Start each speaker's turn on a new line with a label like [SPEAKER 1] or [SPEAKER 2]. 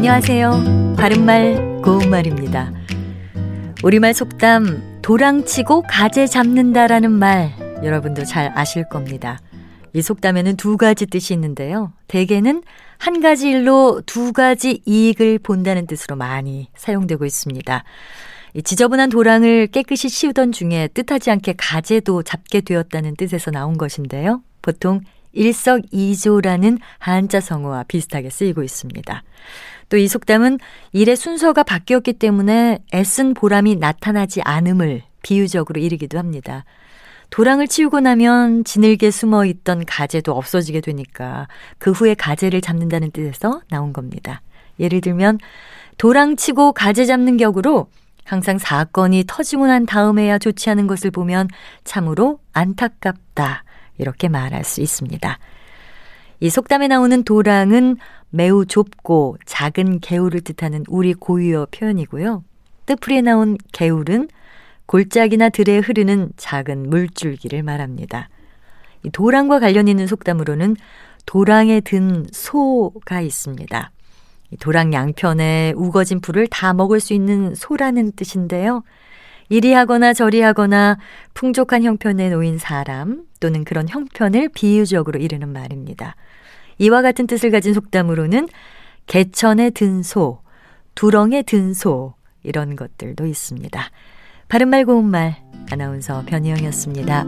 [SPEAKER 1] 안녕하세요. 바른말 고운말입니다. 우리말 속담 도랑치고 가재 잡는다라는 말 여러분도 잘 아실 겁니다. 이 속담에는 두 가지 뜻이 있는데요. 대개는 한 가지 일로 두 가지 이익을 본다는 뜻으로 많이 사용되고 있습니다. 이 지저분한 도랑을 깨끗이 치우던 중에 뜻하지 않게 가재도 잡게 되었다는 뜻에서 나온 것인데요. 보통 일석이조라는 한자 성어와 비슷하게 쓰이고 있습니다. 또 이 속담은 일의 순서가 바뀌었기 때문에 애쓴 보람이 나타나지 않음을 비유적으로 이르기도 합니다. 도랑을 치우고 나면 지늘게 숨어 있던 가재도 없어지게 되니까 그 후에 가재를 잡는다는 뜻에서 나온 겁니다. 예를 들면 도랑 치고 가재 잡는 격으로 항상 사건이 터지고 난 다음에야 좋지 않은 것을 보면 참으로 안타깝다. 이렇게 말할 수 있습니다. 이 속담에 나오는 도랑은 매우 좁고 작은 개울을 뜻하는 우리 고유어 표현이고요. 뜻풀이에 나온 개울은 골짜기나 들에 흐르는 작은 물줄기를 말합니다. 이 도랑과 관련 있는 속담으로는 도랑에 든 소가 있습니다. 도랑 양편에 우거진 풀을 다 먹을 수 있는 소라는 뜻인데요. 이리 하거나 저리 하거나 풍족한 형편에 놓인 사람 또는 그런 형편을 비유적으로 이르는 말입니다. 이와 같은 뜻을 가진 속담으로는 개천에 든 소, 두렁에 든 소, 이런 것들도 있습니다. 바른말 고운말 아나운서 변희영이었습니다.